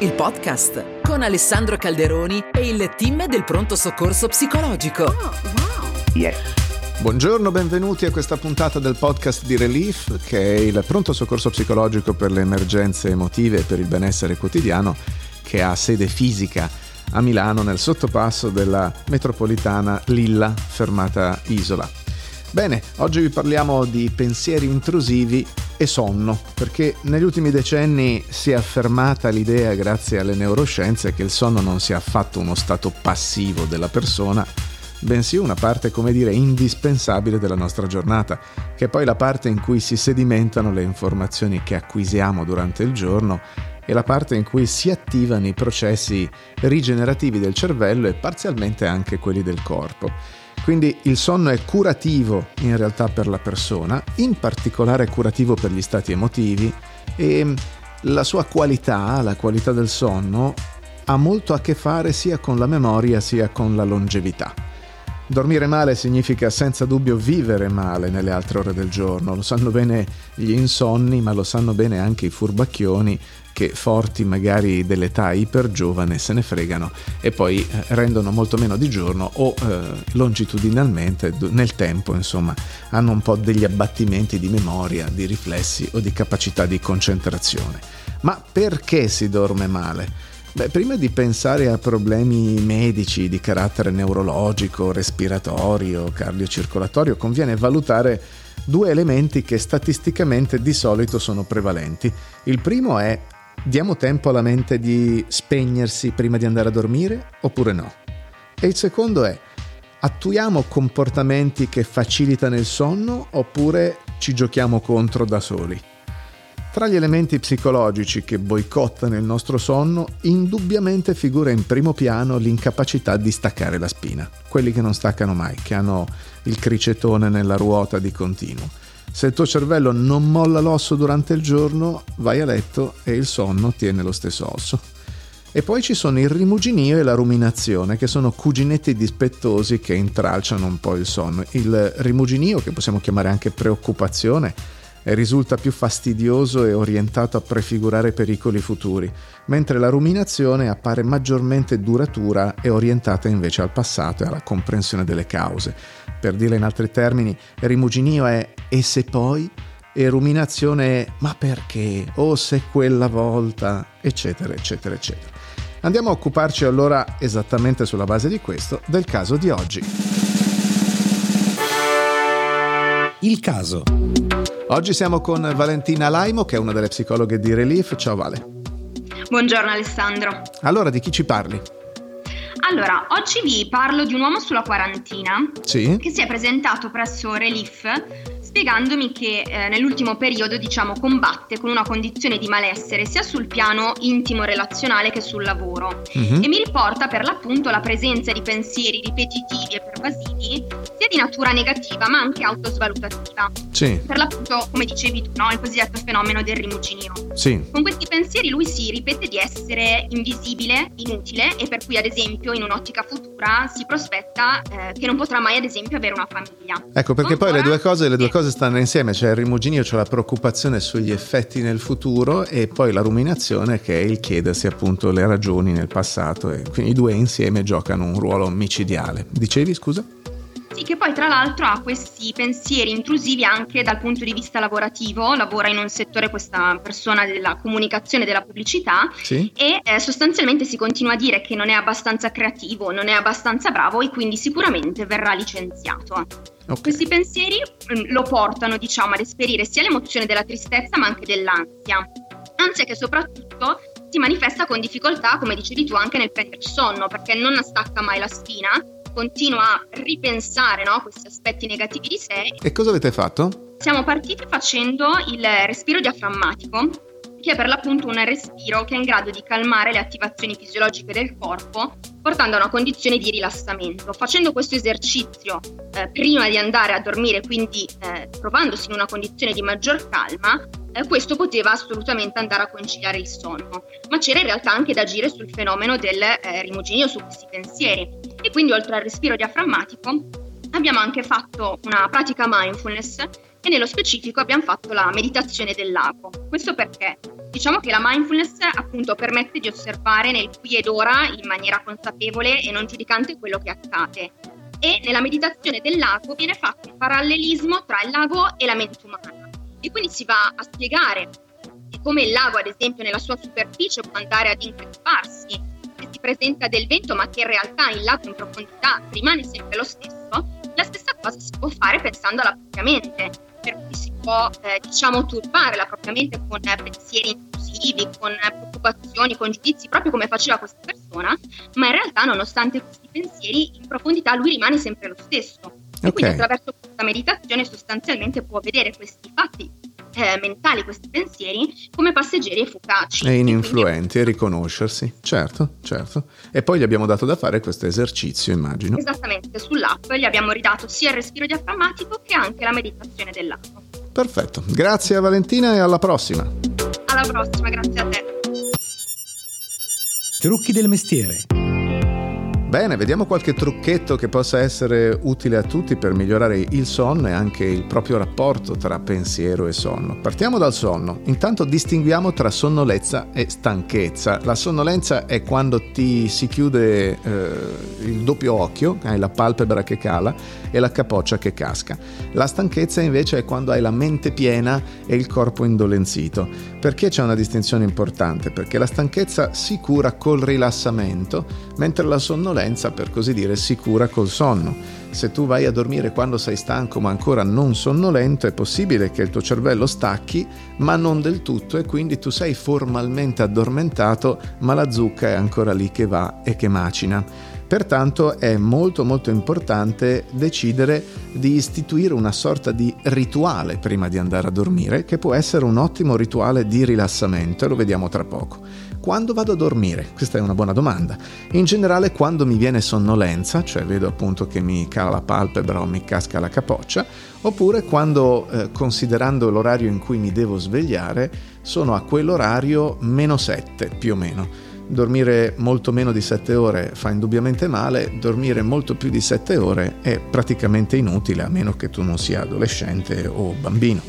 il podcast con Alessandro Calderoni e il team del pronto soccorso psicologico. Oh, wow. Yes. Buongiorno, benvenuti a questa puntata del podcast di Relief, che è il pronto soccorso psicologico per le emergenze emotive e per il benessere quotidiano, che ha sede fisica a Milano nel sottopasso della metropolitana Lilla, fermata Isola. Bene, oggi vi parliamo di pensieri intrusivi e sonno, perché negli ultimi decenni si è affermata l'idea, grazie alle neuroscienze, che il sonno non sia affatto uno stato passivo della persona, bensì una parte, come dire, indispensabile della nostra giornata, che è poi la parte in cui si sedimentano le informazioni che acquisiamo durante il giorno e la parte in cui si attivano i processi rigenerativi del cervello e parzialmente anche quelli del corpo. Quindi il sonno è curativo in realtà per la persona, in particolare curativo per gli stati emotivi e la sua qualità, la qualità del sonno, ha molto a che fare sia con la memoria sia con la longevità. Dormire male significa senza dubbio vivere male nelle altre ore del giorno, lo sanno bene gli insonni, ma lo sanno bene anche i furbacchioni che forti magari dell'età iper giovane se ne fregano e poi eh, rendono molto meno di giorno o eh, longitudinalmente nel tempo insomma hanno un po' degli abbattimenti di memoria, di riflessi o di capacità di concentrazione. Ma perché si dorme male? Beh, prima di pensare a problemi medici di carattere neurologico, respiratorio, cardiocircolatorio, conviene valutare due elementi che statisticamente di solito sono prevalenti. Il primo è Diamo tempo alla mente di spegnersi prima di andare a dormire oppure no? E il secondo è, attuiamo comportamenti che facilitano il sonno oppure ci giochiamo contro da soli? Tra gli elementi psicologici che boicottano il nostro sonno, indubbiamente figura in primo piano l'incapacità di staccare la spina, quelli che non staccano mai, che hanno il cricetone nella ruota di continuo. Se il tuo cervello non molla l'osso durante il giorno, vai a letto e il sonno tiene lo stesso osso. E poi ci sono il rimuginio e la ruminazione, che sono cuginetti dispettosi che intralciano un po' il sonno. Il rimuginio, che possiamo chiamare anche preoccupazione, risulta più fastidioso e orientato a prefigurare pericoli futuri, mentre la ruminazione appare maggiormente duratura e orientata invece al passato e alla comprensione delle cause. Per dirla in altri termini, rimuginio è e se poi? E ruminazione è ma perché? O se quella volta? eccetera, eccetera, eccetera. Andiamo a occuparci allora, esattamente sulla base di questo, del caso di oggi. Il caso. Oggi siamo con Valentina Laimo, che è una delle psicologhe di Relief. Ciao Vale. Buongiorno Alessandro. Allora, di chi ci parli? Allora, oggi vi parlo di un uomo sulla quarantina sì. che si è presentato presso Relief spiegandomi che eh, nell'ultimo periodo diciamo combatte con una condizione di malessere sia sul piano intimo relazionale che sul lavoro mm-hmm. e mi riporta per l'appunto la presenza di pensieri ripetitivi e pervasivi sia di natura negativa ma anche autosvalutativa. Sì. Per l'appunto, come dicevi tu, no? il cosiddetto fenomeno del rimuginio. Sì. Con questi pensieri lui si ripete di essere invisibile, inutile e per cui ad esempio in un'ottica futura si prospetta eh, che non potrà mai ad esempio avere una famiglia. Ecco perché Ancora, poi le due cose, le due cose cose stanno insieme, c'è il rimuginio, c'è la preoccupazione sugli effetti nel futuro e poi la ruminazione che è il chiedersi appunto le ragioni nel passato e quindi i due insieme giocano un ruolo micidiale. Dicevi scusa? Sì, che poi tra l'altro ha questi pensieri intrusivi anche dal punto di vista lavorativo, lavora in un settore questa persona della comunicazione e della pubblicità sì. e eh, sostanzialmente si continua a dire che non è abbastanza creativo, non è abbastanza bravo e quindi sicuramente verrà licenziato. Okay. Questi pensieri mm, lo portano, diciamo, ad esperire sia l'emozione della tristezza ma anche dell'ansia. Ansia che soprattutto si manifesta con difficoltà, come dicevi tu, anche nel prendere sonno, perché non stacca mai la spina, continua a ripensare no, questi aspetti negativi di sé. E cosa avete fatto? Siamo partiti facendo il respiro diaframmatico, che è per l'appunto un respiro che è in grado di calmare le attivazioni fisiologiche del corpo, portando a una condizione di rilassamento. Facendo questo esercizio eh, prima di andare a dormire, quindi eh, trovandosi in una condizione di maggior calma, eh, questo poteva assolutamente andare a conciliare il sonno. Ma c'era in realtà anche da agire sul fenomeno del eh, rimuginio su questi pensieri. E quindi oltre al respiro diaframmatico abbiamo anche fatto una pratica mindfulness e nello specifico abbiamo fatto la meditazione del lago. Questo perché diciamo che la mindfulness appunto permette di osservare nel qui ed ora in maniera consapevole e non giudicante quello che accade. E nella meditazione del lago viene fatto un parallelismo tra il lago e la mente umana. E quindi si va a spiegare come il lago, ad esempio, nella sua superficie può andare ad incresparsi, si presenta del vento, ma che in realtà il lago in profondità rimane sempre lo stesso, la stessa cosa si può fare pensando alla propria mente, per cui si può, eh, diciamo, turbare la propria mente con pensieri intrusivi, con preoccupazioni, con giudizi, proprio come faceva questa persona, ma in realtà, nonostante questi pensieri, in profondità lui rimane sempre lo stesso. E okay. quindi attraverso questa meditazione sostanzialmente può vedere questi fatti eh, mentali, questi pensieri, come passeggeri efficaci. E ininfluenti, e, quindi... e riconoscersi, certo, certo. E poi gli abbiamo dato da fare questo esercizio, immagino. Esattamente, sull'app gli abbiamo ridato sia il respiro diaframmatico che anche la meditazione dell'acqua. Perfetto, grazie a Valentina e alla prossima. Alla prossima, grazie a te. Trucchi del mestiere. Bene, vediamo qualche trucchetto che possa essere utile a tutti per migliorare il sonno e anche il proprio rapporto tra pensiero e sonno. Partiamo dal sonno. Intanto distinguiamo tra sonnolenza e stanchezza. La sonnolenza è quando ti si chiude eh, il doppio occhio, hai la palpebra che cala e la capoccia che casca. La stanchezza invece è quando hai la mente piena e il corpo indolenzito. Perché c'è una distinzione importante? Perché la stanchezza si cura col rilassamento, mentre la sonnolenza sonnolenza, per così dire, si cura col sonno. Se tu vai a dormire quando sei stanco ma ancora non sonnolento, è possibile che il tuo cervello stacchi, ma non del tutto, e quindi tu sei formalmente addormentato, ma la zucca è ancora lì che va e che macina. Pertanto è molto molto importante decidere di istituire una sorta di rituale prima di andare a dormire, che può essere un ottimo rituale di rilassamento e lo vediamo tra poco. Quando vado a dormire? Questa è una buona domanda. In generale quando mi viene sonnolenza, cioè vedo appunto che mi cala la palpebra o mi casca la capoccia, oppure quando, eh, considerando l'orario in cui mi devo svegliare, sono a quell'orario meno 7 più o meno dormire molto meno di 7 ore fa indubbiamente male, dormire molto più di 7 ore è praticamente inutile a meno che tu non sia adolescente o bambino.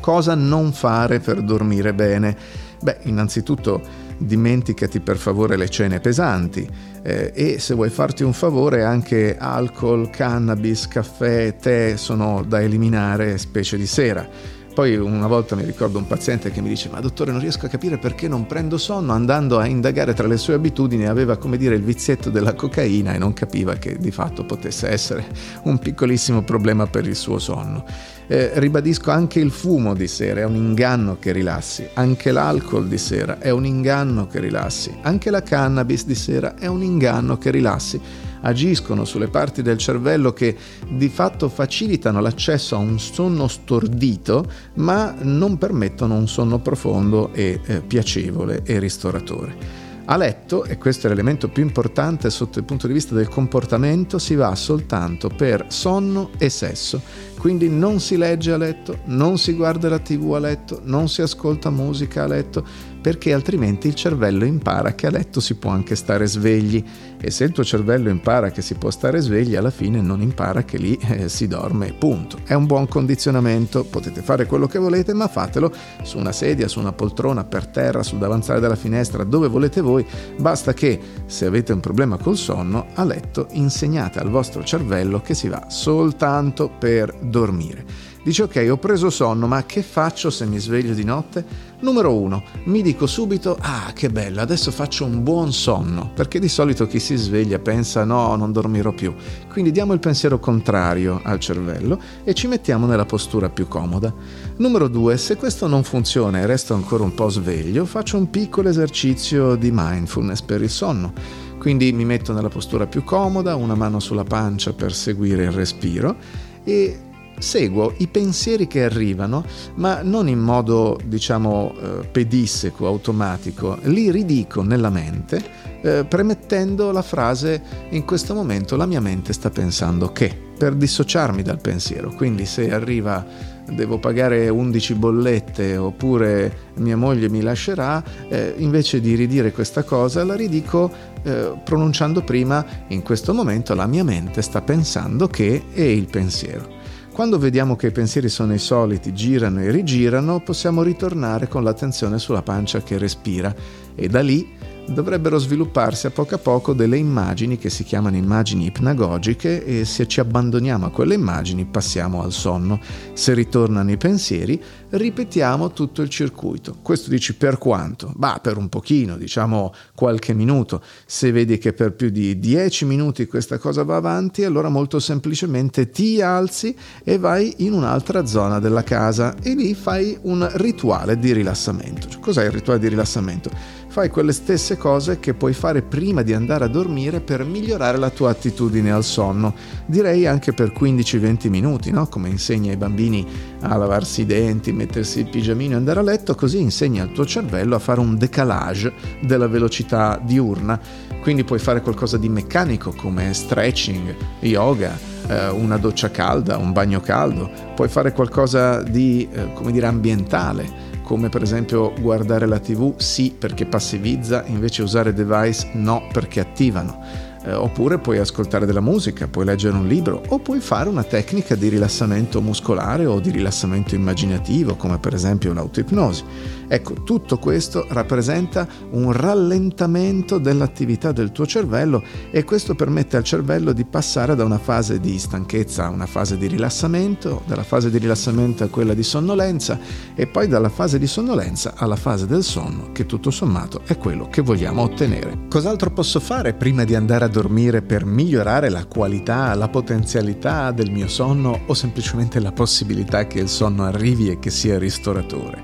Cosa non fare per dormire bene? Beh, innanzitutto dimenticati per favore le cene pesanti. Eh, e se vuoi farti un favore anche alcol, cannabis, caffè, tè sono da eliminare specie di sera poi una volta mi ricordo un paziente che mi dice ma dottore non riesco a capire perché non prendo sonno andando a indagare tra le sue abitudini aveva come dire il vizietto della cocaina e non capiva che di fatto potesse essere un piccolissimo problema per il suo sonno. Eh, ribadisco anche il fumo di sera è un inganno che rilassi, anche l'alcol di sera è un inganno che rilassi, anche la cannabis di sera è un inganno che rilassi agiscono sulle parti del cervello che di fatto facilitano l'accesso a un sonno stordito, ma non permettono un sonno profondo e eh, piacevole e ristoratore. A letto, e questo è l'elemento più importante sotto il punto di vista del comportamento, si va soltanto per sonno e sesso. Quindi non si legge a letto, non si guarda la tv a letto, non si ascolta musica a letto, perché altrimenti il cervello impara che a letto si può anche stare svegli e se il tuo cervello impara che si può stare svegli alla fine non impara che lì eh, si dorme, punto. È un buon condizionamento, potete fare quello che volete ma fatelo su una sedia, su una poltrona, per terra, sul davanzale della finestra, dove volete voi, basta che se avete un problema col sonno a letto insegnate al vostro cervello che si va soltanto per dormire. Dice ok, ho preso sonno, ma che faccio se mi sveglio di notte? Numero uno, mi dico subito, ah che bello, adesso faccio un buon sonno, perché di solito chi si sveglia pensa no, non dormirò più. Quindi diamo il pensiero contrario al cervello e ci mettiamo nella postura più comoda. Numero due, se questo non funziona e resto ancora un po' sveglio, faccio un piccolo esercizio di mindfulness per il sonno. Quindi mi metto nella postura più comoda, una mano sulla pancia per seguire il respiro e seguo i pensieri che arrivano, ma non in modo, diciamo, eh, pedisseco, automatico, li ridico nella mente, eh, premettendo la frase in questo momento la mia mente sta pensando che, per dissociarmi dal pensiero. Quindi se arriva devo pagare 11 bollette oppure mia moglie mi lascerà, eh, invece di ridire questa cosa la ridico eh, pronunciando prima in questo momento la mia mente sta pensando che è il pensiero. Quando vediamo che i pensieri sono i soliti, girano e rigirano, possiamo ritornare con l'attenzione sulla pancia che respira. E da lì dovrebbero svilupparsi a poco a poco delle immagini che si chiamano immagini ipnagogiche e se ci abbandoniamo a quelle immagini passiamo al sonno. Se ritornano i pensieri, ripetiamo tutto il circuito. Questo dici per quanto? Bah, per un pochino, diciamo qualche minuto. Se vedi che per più di 10 minuti questa cosa va avanti, allora molto semplicemente ti alzi e vai in un'altra zona della casa e lì fai un rituale di rilassamento. Cos'è il rituale di rilassamento? Fai quelle stesse cose che puoi fare prima di andare a dormire per migliorare la tua attitudine al sonno. Direi anche per 15-20 minuti, no? come insegni ai bambini a lavarsi i denti, mettersi il pigiamino e andare a letto, così insegni al tuo cervello a fare un decalage della velocità diurna. Quindi puoi fare qualcosa di meccanico come stretching, yoga, eh, una doccia calda, un bagno caldo, puoi fare qualcosa di, eh, come dire, ambientale come per esempio guardare la tv sì perché passivizza, invece usare device no perché attivano eh, oppure puoi ascoltare della musica, puoi leggere un libro o puoi fare una tecnica di rilassamento muscolare o di rilassamento immaginativo, come per esempio l'autoipnosi. Ecco, tutto questo rappresenta un rallentamento dell'attività del tuo cervello e questo permette al cervello di passare da una fase di stanchezza a una fase di rilassamento, dalla fase di rilassamento a quella di sonnolenza e poi dalla fase di sonnolenza alla fase del sonno, che tutto sommato è quello che vogliamo ottenere. Cos'altro posso fare prima di andare a dormire per migliorare la qualità, la potenzialità del mio sonno o semplicemente la possibilità che il sonno arrivi e che sia ristoratore?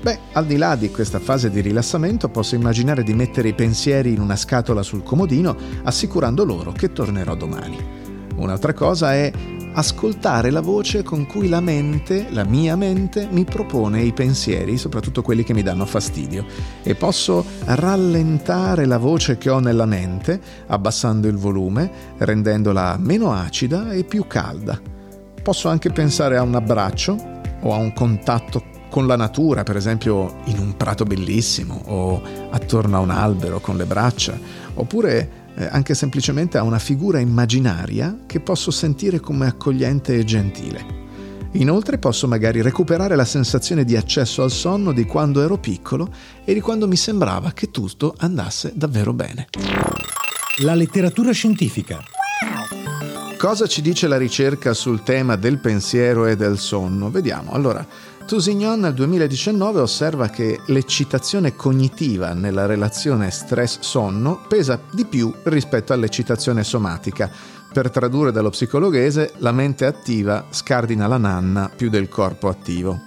Beh, al di là di questa fase di rilassamento posso immaginare di mettere i pensieri in una scatola sul comodino assicurando loro che tornerò domani. Un'altra cosa è ascoltare la voce con cui la mente, la mia mente, mi propone i pensieri, soprattutto quelli che mi danno fastidio, e posso rallentare la voce che ho nella mente, abbassando il volume, rendendola meno acida e più calda. Posso anche pensare a un abbraccio o a un contatto con la natura, per esempio in un prato bellissimo o attorno a un albero con le braccia, oppure eh, anche semplicemente a una figura immaginaria che posso sentire come accogliente e gentile. Inoltre posso magari recuperare la sensazione di accesso al sonno di quando ero piccolo e di quando mi sembrava che tutto andasse davvero bene. La letteratura scientifica. Cosa ci dice la ricerca sul tema del pensiero e del sonno? Vediamo. Allora, Tousignon nel 2019 osserva che l'eccitazione cognitiva nella relazione stress-sonno pesa di più rispetto all'eccitazione somatica. Per tradurre dallo psicologhese, la mente attiva scardina la nanna più del corpo attivo.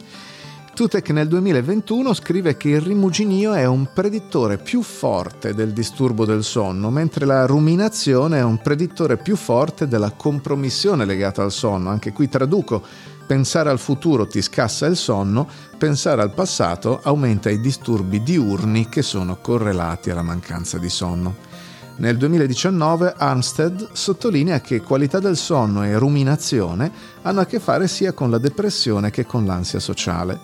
Tutek nel 2021 scrive che il rimuginio è un predittore più forte del disturbo del sonno, mentre la ruminazione è un predittore più forte della compromissione legata al sonno. Anche qui traduco Pensare al futuro ti scassa il sonno, pensare al passato aumenta i disturbi diurni che sono correlati alla mancanza di sonno. Nel 2019 Armstead sottolinea che qualità del sonno e ruminazione hanno a che fare sia con la depressione che con l'ansia sociale.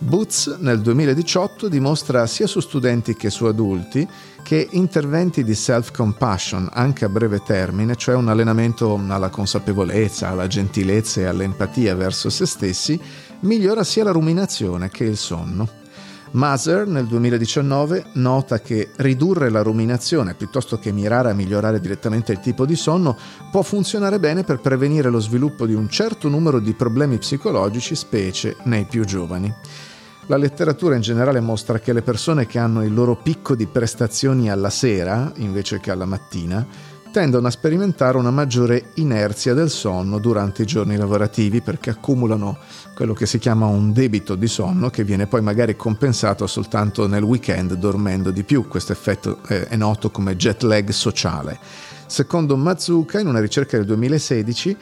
Boots nel 2018 dimostra sia su studenti che su adulti che interventi di self-compassion anche a breve termine, cioè un allenamento alla consapevolezza, alla gentilezza e all'empatia verso se stessi, migliora sia la ruminazione che il sonno. Maser nel 2019 nota che ridurre la ruminazione piuttosto che mirare a migliorare direttamente il tipo di sonno può funzionare bene per prevenire lo sviluppo di un certo numero di problemi psicologici, specie nei più giovani. La letteratura in generale mostra che le persone che hanno il loro picco di prestazioni alla sera, invece che alla mattina, tendono a sperimentare una maggiore inerzia del sonno durante i giorni lavorativi perché accumulano quello che si chiama un debito di sonno che viene poi magari compensato soltanto nel weekend dormendo di più. Questo effetto è noto come jet lag sociale. Secondo Mazzucca, in una ricerca del 2016,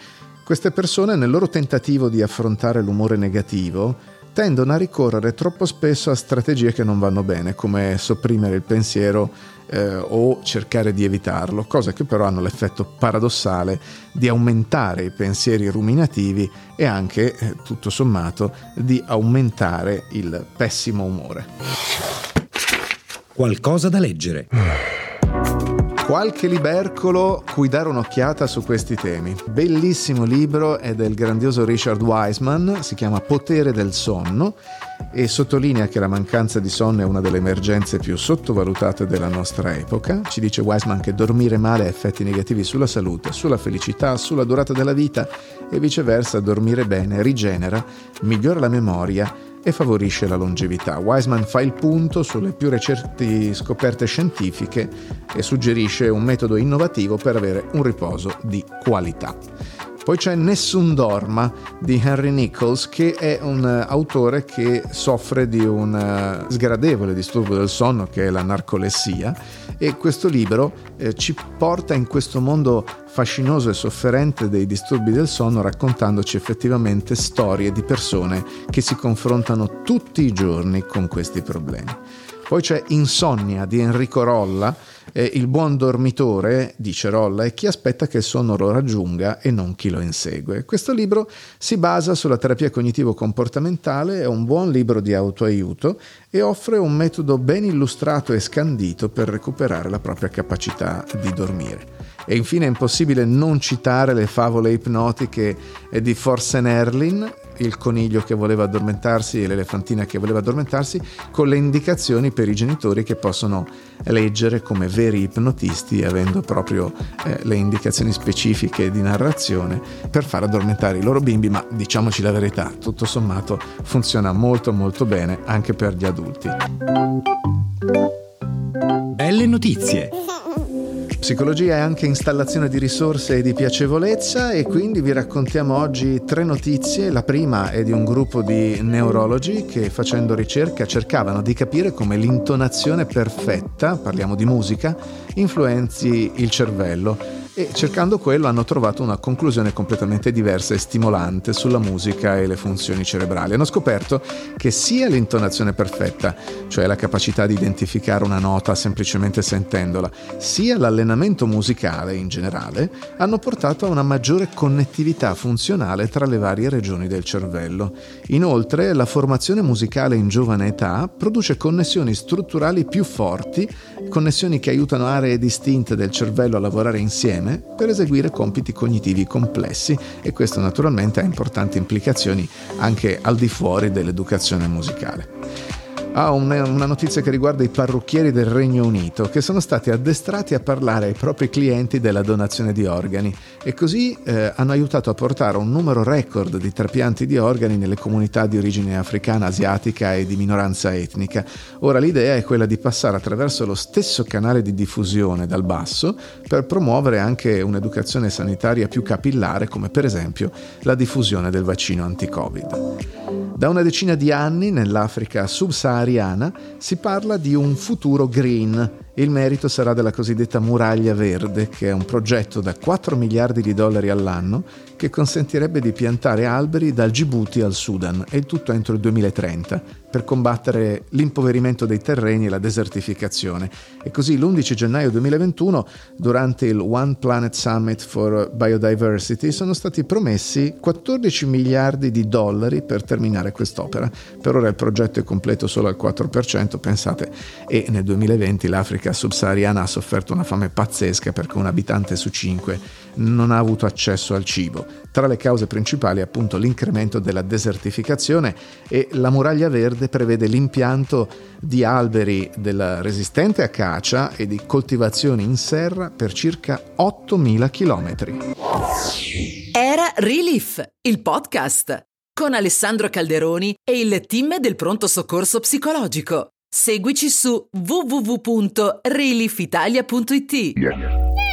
queste persone nel loro tentativo di affrontare l'umore negativo tendono a ricorrere troppo spesso a strategie che non vanno bene, come sopprimere il pensiero eh, o cercare di evitarlo, cose che però hanno l'effetto paradossale di aumentare i pensieri ruminativi e anche, eh, tutto sommato, di aumentare il pessimo umore. Qualcosa da leggere. Qualche libercolo cui dare un'occhiata su questi temi. Bellissimo libro è del grandioso Richard Wiseman, si chiama Potere del sonno e sottolinea che la mancanza di sonno è una delle emergenze più sottovalutate della nostra epoca. Ci dice Wiseman che dormire male ha effetti negativi sulla salute, sulla felicità, sulla durata della vita e viceversa dormire bene rigenera, migliora la memoria e favorisce la longevità. Wiseman fa il punto sulle più recenti scoperte scientifiche e suggerisce un metodo innovativo per avere un riposo di qualità. Poi c'è Nessun Dorma di Henry Nichols, che è un autore che soffre di un eh, sgradevole disturbo del sonno, che è la narcolessia, e questo libro eh, ci porta in questo mondo fascinoso e sofferente dei disturbi del sonno, raccontandoci effettivamente storie di persone che si confrontano tutti i giorni con questi problemi. Poi c'è Insonnia di Enrico Rolla, eh, il buon dormitore, dice Rolla, è chi aspetta che il sonno lo raggiunga e non chi lo insegue. Questo libro si basa sulla terapia cognitivo-comportamentale, è un buon libro di autoaiuto e offre un metodo ben illustrato e scandito per recuperare la propria capacità di dormire. E infine è impossibile non citare le favole ipnotiche di Forsen Erlin, il coniglio che voleva addormentarsi e l'elefantina che voleva addormentarsi, con le indicazioni per i genitori che possono leggere come veri ipnotisti, avendo proprio eh, le indicazioni specifiche di narrazione per far addormentare i loro bimbi, ma diciamoci la verità, tutto sommato funziona molto molto bene anche per gli adulti. Belle notizie! Psicologia è anche installazione di risorse e di piacevolezza e quindi vi raccontiamo oggi tre notizie. La prima è di un gruppo di neurologi che facendo ricerca cercavano di capire come l'intonazione perfetta, parliamo di musica, influenzi il cervello e cercando quello hanno trovato una conclusione completamente diversa e stimolante sulla musica e le funzioni cerebrali. Hanno scoperto che sia l'intonazione perfetta, cioè la capacità di identificare una nota semplicemente sentendola, sia l'allenamento musicale in generale, hanno portato a una maggiore connettività funzionale tra le varie regioni del cervello. Inoltre, la formazione musicale in giovane età produce connessioni strutturali più forti, connessioni che aiutano aree distinte del cervello a lavorare insieme insieme per eseguire compiti cognitivi complessi e questo naturalmente ha importanti implicazioni anche al di fuori dell'educazione musicale ha una, una, notizia che riguarda i parrucchieri del Regno Unito che sono stati addestrati a parlare ai propri clienti della donazione di organi e così eh, hanno aiutato a portare un numero record di trapianti di organi nelle comunità di origine africana, asiatica e di minoranza etnica. Ora l'idea è quella di passare attraverso lo stesso canale di diffusione dal basso per promuovere anche un'educazione sanitaria più capillare come per esempio la diffusione del vaccino anti-Covid. Da una decina di anni nell'Africa subsahariana si parla di un futuro green. Il merito sarà della cosiddetta muraglia verde, che è un progetto da 4 miliardi di dollari all'anno che consentirebbe di piantare alberi dal Djibouti al Sudan e il tutto entro il 2030 per combattere l'impoverimento dei terreni e la desertificazione. E così l'11 gennaio 2021, durante il One Planet Summit for Biodiversity, sono stati promessi 14 miliardi di dollari per terminare quest'opera. Per ora il progetto è completo solo al 4%, pensate, e nel 2020 l'Africa subsahariana ha sofferto una fame pazzesca perché un abitante su cinque non ha avuto accesso al cibo. Tra le cause principali appunto l'incremento della desertificazione e la muraglia verde prevede l'impianto di alberi della resistente acacia e di coltivazioni in serra per circa 8.000 km. Era Relief, il podcast con Alessandro Calderoni e il team del pronto soccorso psicologico. Seguici su www.reliefitalia.it. Yeah.